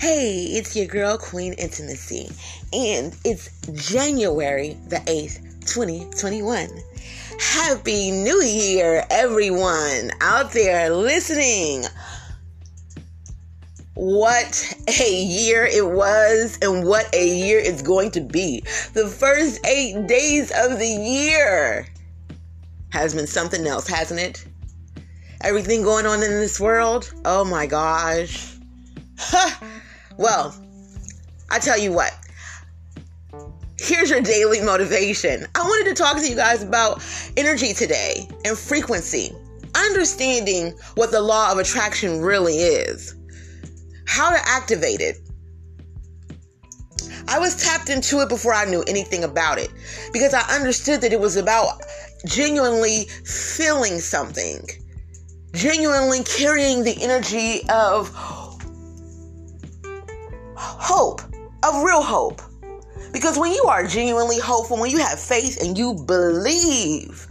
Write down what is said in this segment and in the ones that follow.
Hey, it's your girl, Queen Intimacy, and it's January the 8th, 2021. Happy New Year, everyone out there listening. What a year it was, and what a year it's going to be. The first eight days of the year has been something else, hasn't it? Everything going on in this world, oh my gosh. Well, I tell you what. Here's your daily motivation. I wanted to talk to you guys about energy today and frequency, understanding what the law of attraction really is, how to activate it. I was tapped into it before I knew anything about it because I understood that it was about genuinely feeling something, genuinely carrying the energy of hope, of real hope. Because when you are genuinely hopeful, when you have faith and you believe,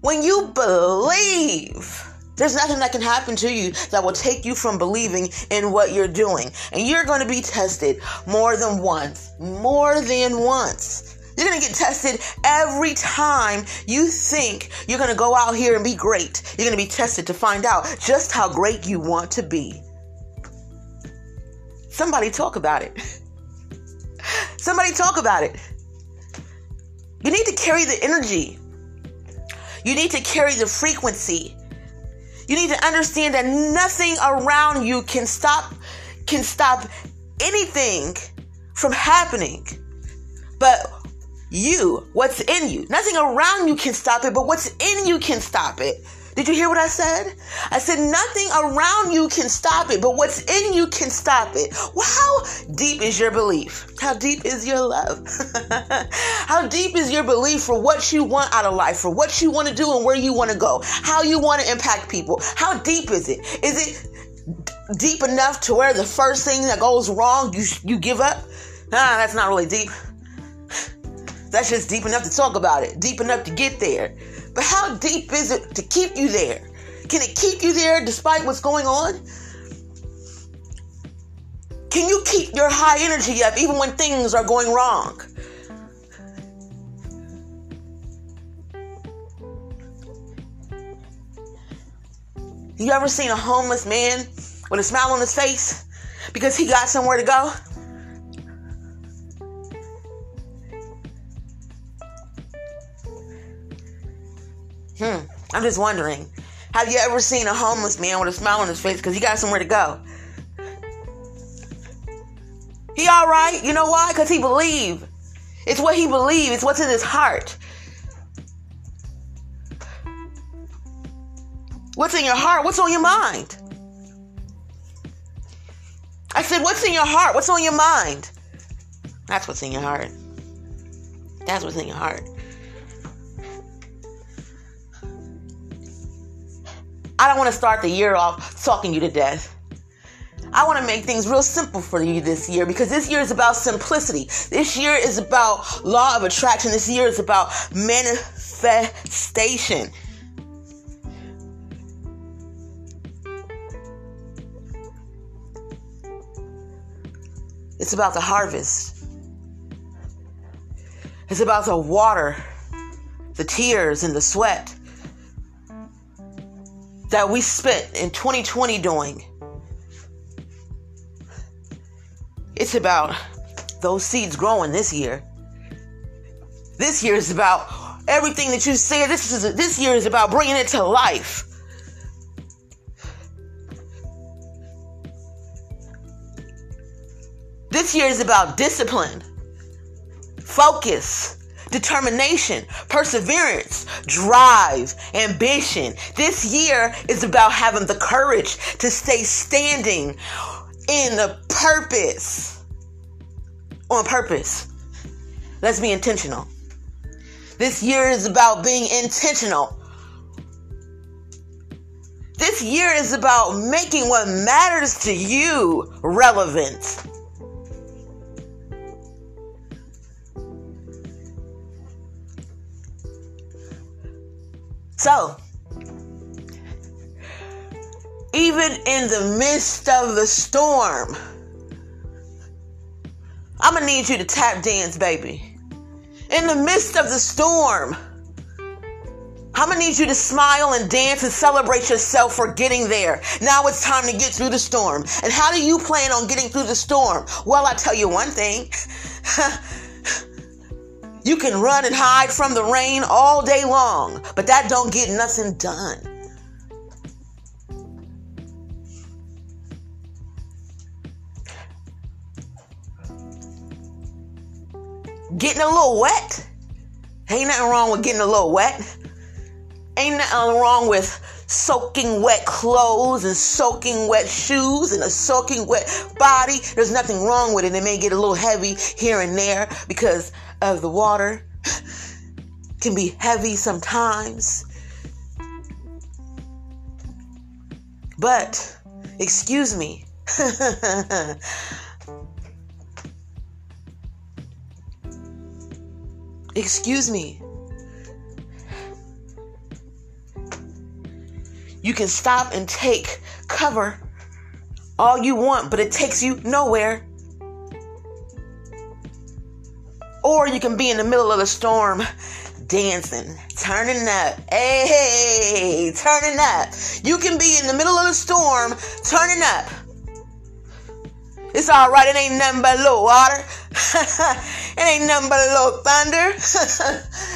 when you believe, there's nothing that can happen to you that will take you from believing in what you're doing. And you're going to be tested more than once. More than once. You're going to get tested every time you think you're going to go out here and be great. You're going to be tested to find out just how great you want to be. Somebody talk about it. Somebody talk about it. You need to carry the energy. You need to carry the frequency. You need to understand that nothing around you can stop can stop anything from happening. But you, what's in you. Nothing around you can stop it, but what's in you can stop it. Did you hear what I said? I said nothing around you can stop it, but what's in you can stop it. Well, how deep is your belief? How deep is your love? how deep is your belief for what you want out of life, for what you want to do and where you want to go, how you want to impact people? How deep is it? Is it deep enough to where the first thing that goes wrong, you you give up? Nah, that's not really deep. That's just deep enough to talk about it, deep enough to get there. But how deep is it to keep you there? Can it keep you there despite what's going on? Can you keep your high energy up even when things are going wrong? You ever seen a homeless man with a smile on his face because he got somewhere to go? Hmm. I'm just wondering. Have you ever seen a homeless man with a smile on his face because he got somewhere to go? He all right. You know why? Because he believe. It's what he believe. It's what's in his heart. What's in your heart? What's on your mind? I said, what's in your heart? What's on your mind? That's what's in your heart. That's what's in your heart. I don't want to start the year off talking you to death. I want to make things real simple for you this year because this year is about simplicity. This year is about law of attraction. This year is about manifestation. It's about the harvest. It's about the water, the tears, and the sweat that we spent in 2020 doing. It's about those seeds growing this year. This year is about everything that you say. This is this year is about bringing it to life. This year is about discipline, focus, determination, perseverance, drive, ambition. This year is about having the courage to stay standing in the purpose. On purpose. Let's be intentional. This year is about being intentional. This year is about making what matters to you relevant. So, even in the midst of the storm. I'm gonna need you to tap dance, baby. In the midst of the storm, I'm gonna need you to smile and dance and celebrate yourself for getting there. Now it's time to get through the storm. And how do you plan on getting through the storm? Well, I tell you one thing. you can run and hide from the rain all day long, but that don't get nothing done. Getting a little wet. Ain't nothing wrong with getting a little wet. Ain't nothing wrong with soaking wet clothes and soaking wet shoes and a soaking wet body. There's nothing wrong with it. It may get a little heavy here and there because of the water. Can be heavy sometimes. But, excuse me. excuse me. You can stop and take cover all you want, but it takes you nowhere. Or you can be in the middle of the storm dancing, turning up. Hey, turning up. You can be in the middle of the storm, turning up. It's all right. It ain't nothing but a little water. it ain't nothing but a little thunder.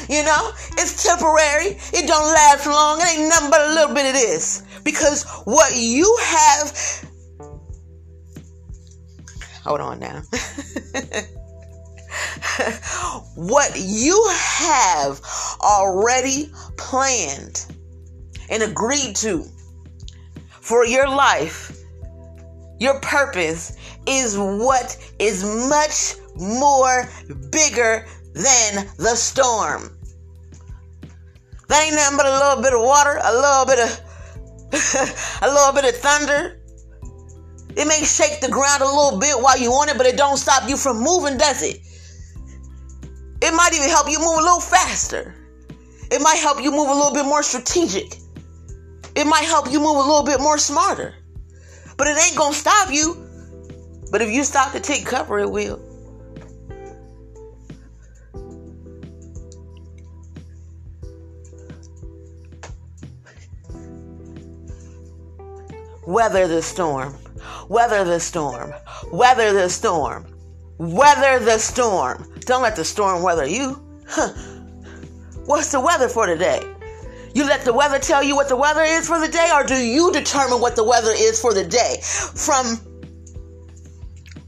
you know, it's temporary. It don't last long. It ain't nothing but a little bit of this. Because what you have. Hold on now. what you have already planned and agreed to for your life, your purpose, is what is much more bigger than the storm. That ain't nothing but a little bit of water, a little bit of a little bit of thunder. It may shake the ground a little bit while you on it, but it don't stop you from moving, does it? It might even help you move a little faster. It might help you move a little bit more strategic. It might help you move a little bit more smarter. But it ain't gonna stop you but if you stop to take cover, it will. Weather the storm. Weather the storm. Weather the storm. Weather the storm. Don't let the storm weather you. Huh. What's the weather for today? You let the weather tell you what the weather is for the day, or do you determine what the weather is for the day? From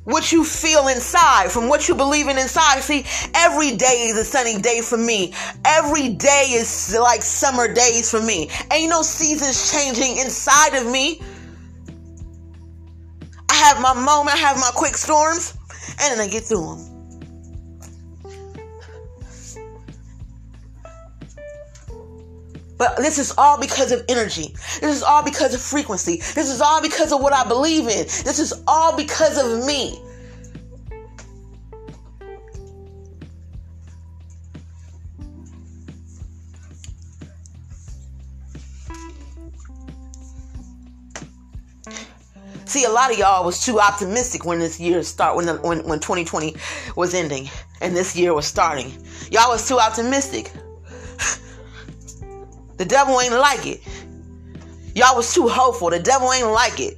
what you feel inside, from what you believe in inside. See, every day is a sunny day for me. Every day is like summer days for me. Ain't no seasons changing inside of me. I have my moment, I have my quick storms, and then I get through them. But this is all because of energy. This is all because of frequency. This is all because of what I believe in. This is all because of me. See, a lot of y'all was too optimistic when this year start when the, when when 2020 was ending and this year was starting. Y'all was too optimistic. The devil ain't like it. Y'all was too hopeful. The devil ain't like it.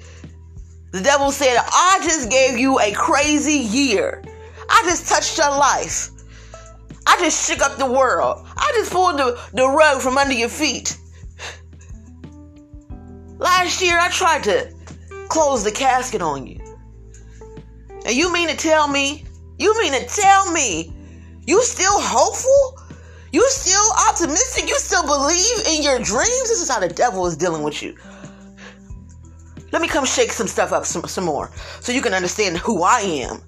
The devil said, I just gave you a crazy year. I just touched your life. I just shook up the world. I just pulled the, the rug from under your feet. Last year, I tried to close the casket on you. And you mean to tell me, you mean to tell me, you still hopeful? You still optimistic? You still believe in your dreams? This is how the devil is dealing with you. Let me come shake some stuff up some, some more so you can understand who I am.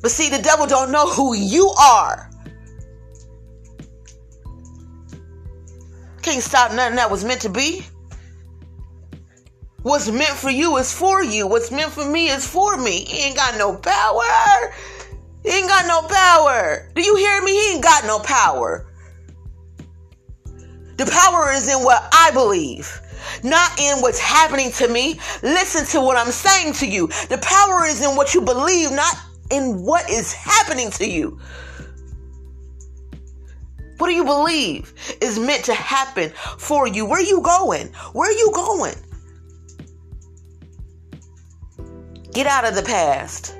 But see, the devil don't know who you are. Can't stop nothing that was meant to be. What's meant for you is for you. What's meant for me is for me. He ain't got no power. He ain't got no power. Do you hear me? He ain't got no power. The power is in what I believe. not in what's happening to me. Listen to what I'm saying to you. The power is in what you believe, not in what is happening to you. What do you believe is meant to happen for you? Where are you going? Where are you going? Get out of the past.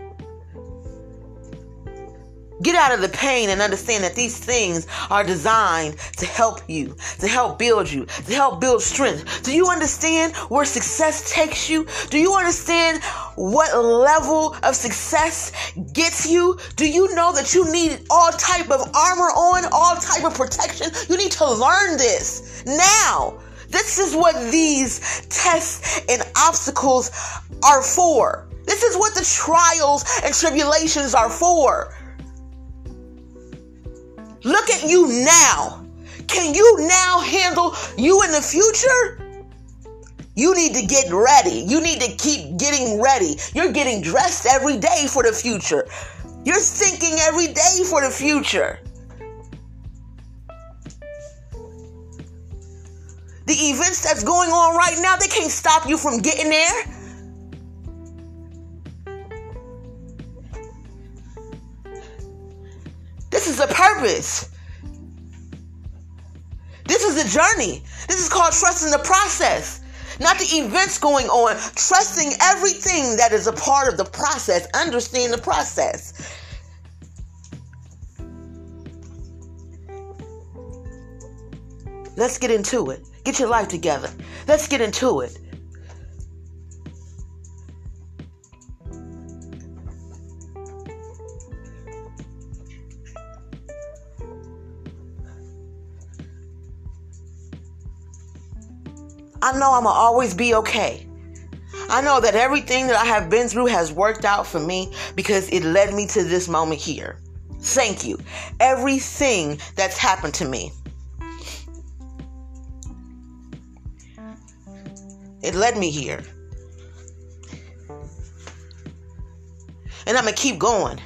Get out of the pain and understand that these things are designed to help you, to help build you, to help build strength. Do you understand where success takes you? Do you understand what level of success gets you? Do you know that you need all type of armor on, all type of protection? You need to learn this now. This is what these tests and obstacles are for. This is what the trials and tribulations are for. Look at you now. Can you now handle you in the future? You need to get ready. You need to keep getting ready. You're getting dressed every day for the future. You're thinking every day for the future. The events that's going on right now, they can't stop you from getting there. This is a purpose. This is a journey. This is called trusting the process, not the events going on. Trusting everything that is a part of the process. Understand the process. Let's get into it. Get your life together. Let's get into it. Know I'm going to always be okay. I know that everything that I have been through has worked out for me because it led me to this moment here. Thank you. Everything that's happened to me. It led me here. And I'm going to keep going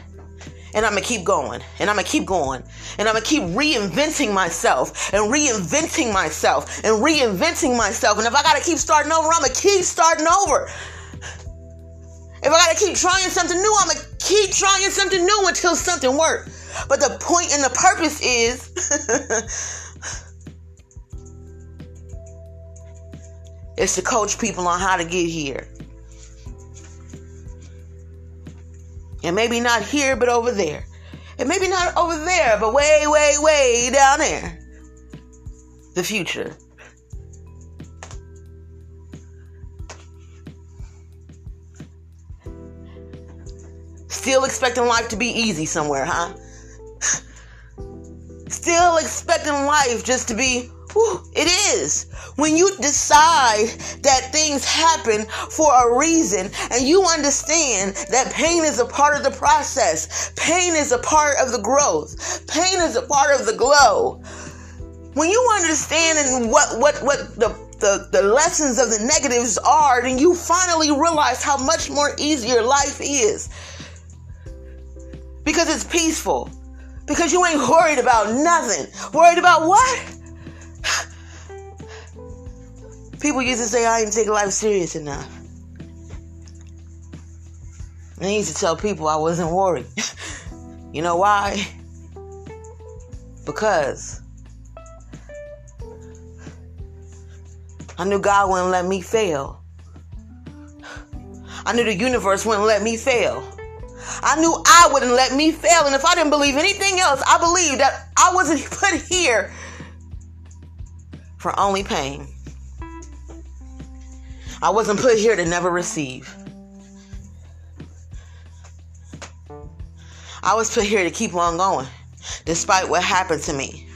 and I'm gonna keep going and I'm gonna keep going and I'm gonna keep reinventing myself and reinventing myself and reinventing myself. And if I gotta keep starting over, I'm gonna keep starting over. If I gotta keep trying something new, I'm gonna keep trying something new until something works. But the point and the purpose is it's to coach people on how to get here. And maybe not here, but over there. And maybe not over there, but way, way, way down there. The future. Still expecting life to be easy somewhere, huh? Still expecting life just to be Whew, it is. When you decide that things happen for a reason and you understand that pain is a part of the process, pain is a part of the growth, pain is a part of the glow. When you understand and what what what the the, the lessons of the negatives are, then you finally realize how much more easier life is. Because it's peaceful. Because you ain't worried about nothing. Worried about what? People used to say I didn't take life serious enough. And I used to tell people I wasn't worried. you know why? Because I knew God wouldn't let me fail. I knew the universe wouldn't let me fail. I knew I wouldn't let me fail. And if I didn't believe anything else, I believed that I wasn't put here for only pain. I wasn't put here to never receive. I was put here to keep on going, despite what happened to me.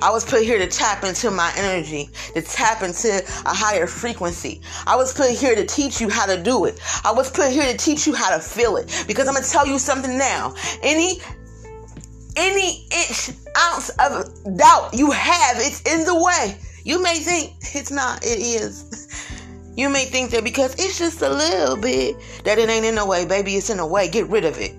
I was put here to tap into my energy, to tap into a higher frequency. I was put here to teach you how to do it. I was put here to teach you how to feel it. Because I'm gonna tell you something now. Any any inch ounce of doubt you have, it's in the way. You may think it's not, it is. You may think that because it's just a little bit that it ain't in the way, baby, it's in the way. Get rid of it.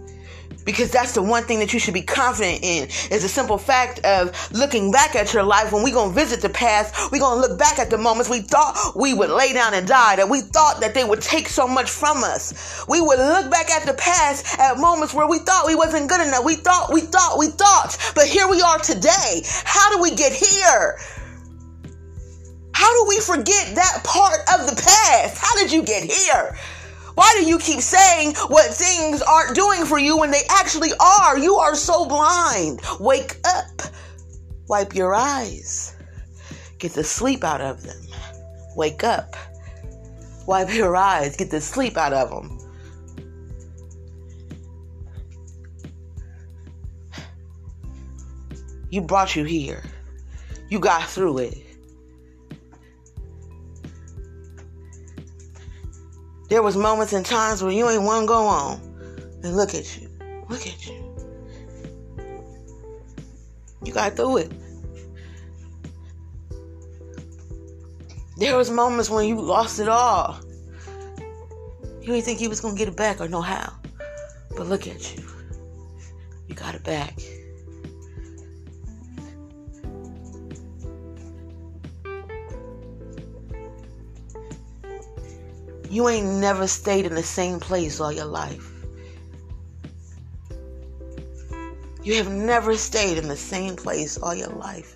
because that's the one thing that you should be confident in is the simple fact of looking back at your life. When going to visit the past going to look back at the moments we thought we would lay down and die that we thought that they would take so much from us. We would look back at the past at moments where we thought we wasn't good enough. We thought we thought we thought. But here we are today. How do we get here how do we forget that part of the past how did you get here why do you keep saying what things aren't doing for you when they actually are? You are so blind. Wake up. Wipe your eyes. Get the sleep out of them. Wake up. Wipe your eyes. Get the sleep out of them. You brought you here. You got through it. There was moments and times where you ain't to go on. And look at you. Look at you. You got through it. There was moments when you lost it all. You didn't think you was gonna get it back or know how. But look at you. You got it back. You ain't never stayed in the same place all your life. You have never stayed in the same place all your life.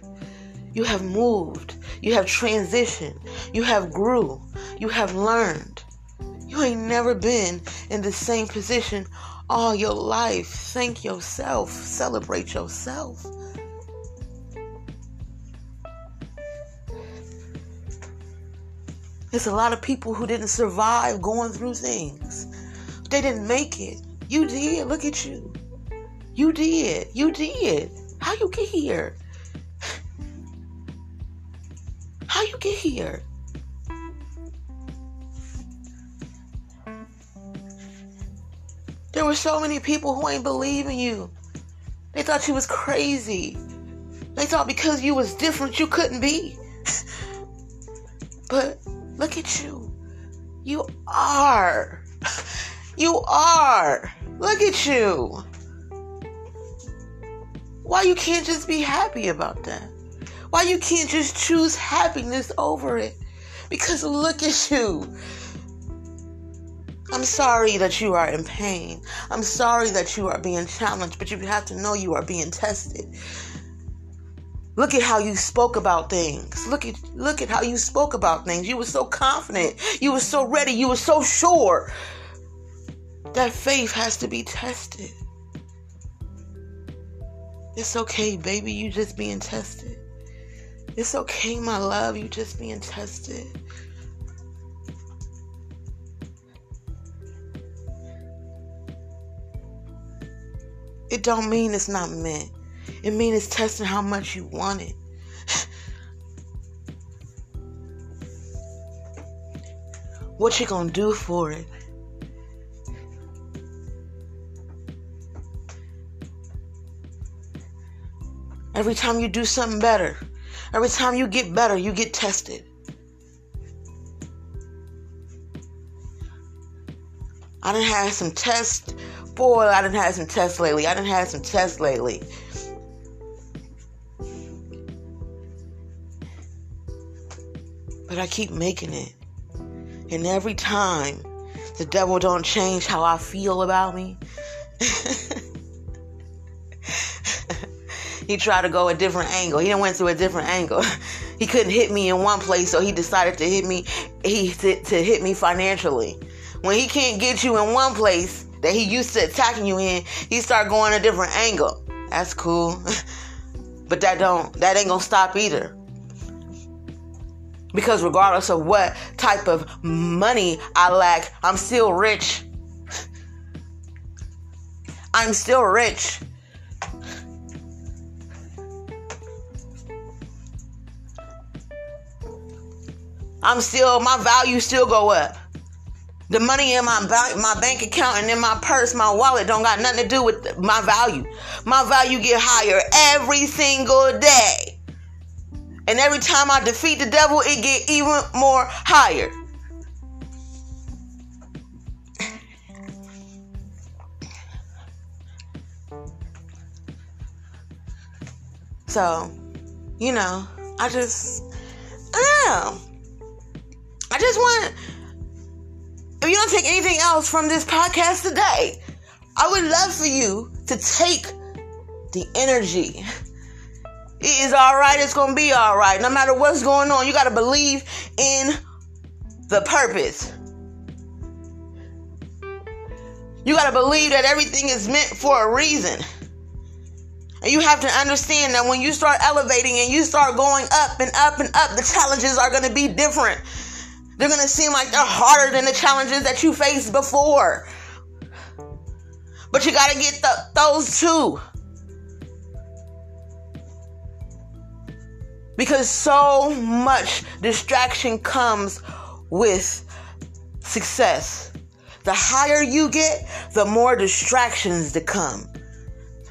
You have moved. You have transitioned. You have grew. You have learned. You ain't never been in the same position all your life. Thank yourself. Celebrate yourself. There's a lot of people who didn't survive going through things. They didn't make it. You did. Look at you. You did. You did. How you get here? How you get here? There were so many people who ain't believe in you. They thought you was crazy. They thought because you was different you couldn't be. but Look at you. You are. You are. Look at you. Why you can't just be happy about that? Why you can't just choose happiness over it? Because look at you. I'm sorry that you are in pain. I'm sorry that you are being challenged, but you have to know you are being tested. Look at how you spoke about things. Look at look at how you spoke about things. You were so confident. You were so ready. You were so sure. That faith has to be tested. It's okay, baby. You just being tested. It's okay, my love. You just being tested. It don't mean it's not meant. It means it's testing how much you want it. what you gonna do for it? Every time you do something better, every time you get better, you get tested. I didn't have some tests. Boy, I didn't have some tests lately. I didn't have some tests lately. But I keep making it. And every time the devil don't change how I feel about me. he tried to go a different angle. He went through a different angle. he couldn't hit me in one place, so he decided to hit me. He to, to hit me financially. When he can't get you in one place that he used to attacking you in, he start going a different angle. That's cool, but that don't that ain't gonna stop either. Because regardless of what type of money I lack, I'm still rich. I'm still rich. I'm still my value still go up. The money in my bank, my bank account and in my purse, my wallet don't got nothing to do with my value. My value get higher every single day. And every time I defeat the devil, it get even more higher. So, you know, I just, I I just want, if you don't take anything else from this podcast today, I would love for you to take the energy it is all right. It's going to be all right. No matter what's going on, you got to believe in the purpose. You got to believe that everything is meant for a reason. And you have to understand that when you start elevating and you start going up and up and up, the challenges are going to be different. They're going to seem like they're harder than the challenges that you faced before. But you got to get those too. Because so much distraction comes with success. The higher you get, the more distractions that come.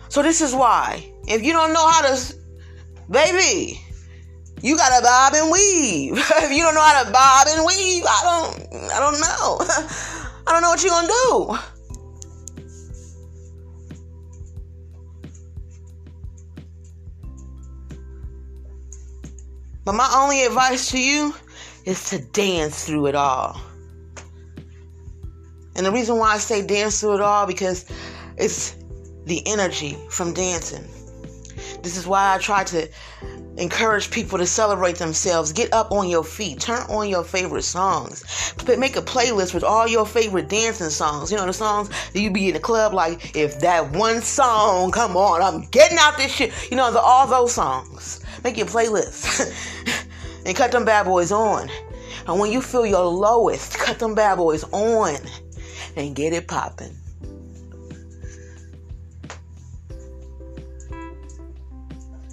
So this is why. If you don't know how to, baby, you gotta bob and weave. if you don't know how to bob and weave, I don't, I don't know. I don't know what you're gonna do. But my only advice to you is to dance through it all. And the reason why I say dance through it all because it's the energy from dancing. This is why I try to encourage people to celebrate themselves. Get up on your feet. Turn on your favorite songs. Make a playlist with all your favorite dancing songs. You know the songs that you be in the club like if that one song come on, I'm getting out this shit. You know the, all those songs. Make your playlist and cut them bad boys on. And when you feel your lowest, cut them bad boys on and get it popping.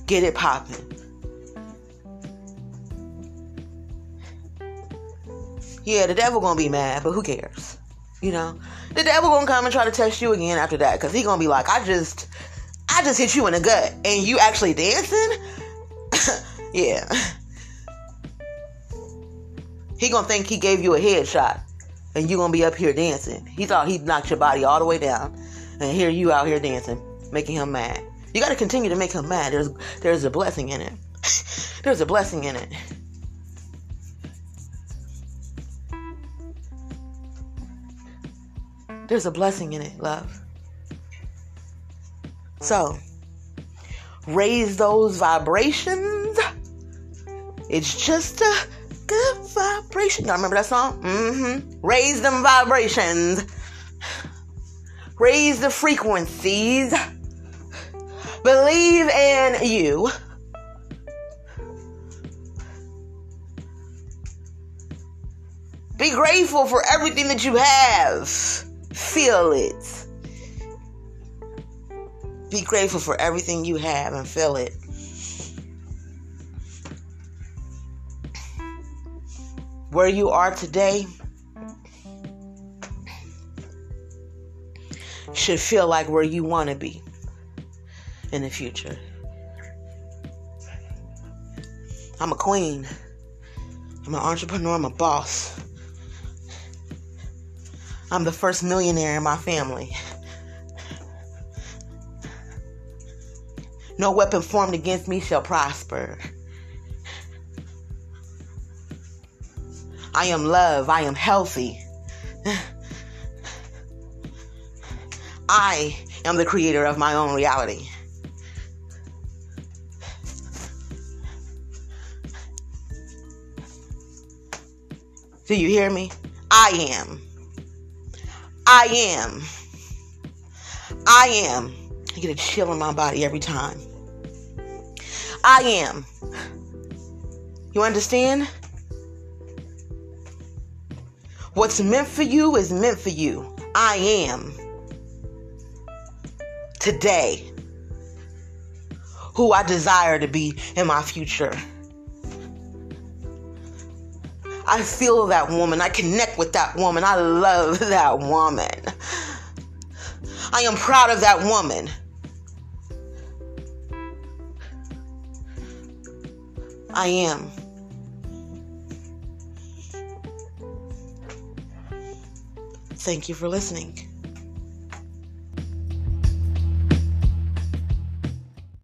Get it popping. Yeah, the devil gonna be mad, but who cares? You know, the devil gonna come and try to test you again after that, cause he gonna be like, I just, I just hit you in the gut, and you actually dancing. yeah. He gonna think he gave you a headshot and you gonna be up here dancing. He thought he knocked your body all the way down, and here you out here dancing, making him mad. You gotta continue to make him mad. There's there's a blessing in it. there's a blessing in it. There's a blessing in it, love. So, raise those vibrations. It's just a good vibration. Y'all remember that song? Mm-hmm. Raise them vibrations. Raise the frequencies. Believe in you. Be grateful for everything that you have. Feel it. Be grateful for everything you have and feel it. Where you are today should feel like where you want to be in the future. I'm a queen. I'm an entrepreneur. I'm a boss. I'm the first millionaire in my family. No weapon formed against me shall prosper. I am love. I am healthy. I am the creator of my own reality. Do you hear me? I am. I am. I am. I get a chill in my body every time. I am. You understand? What's meant for you is meant for you. I am. Today. Who I desire to be in my future. I feel that woman. I connect with that woman. I love that woman. I am proud of that woman. I am. Thank you for listening.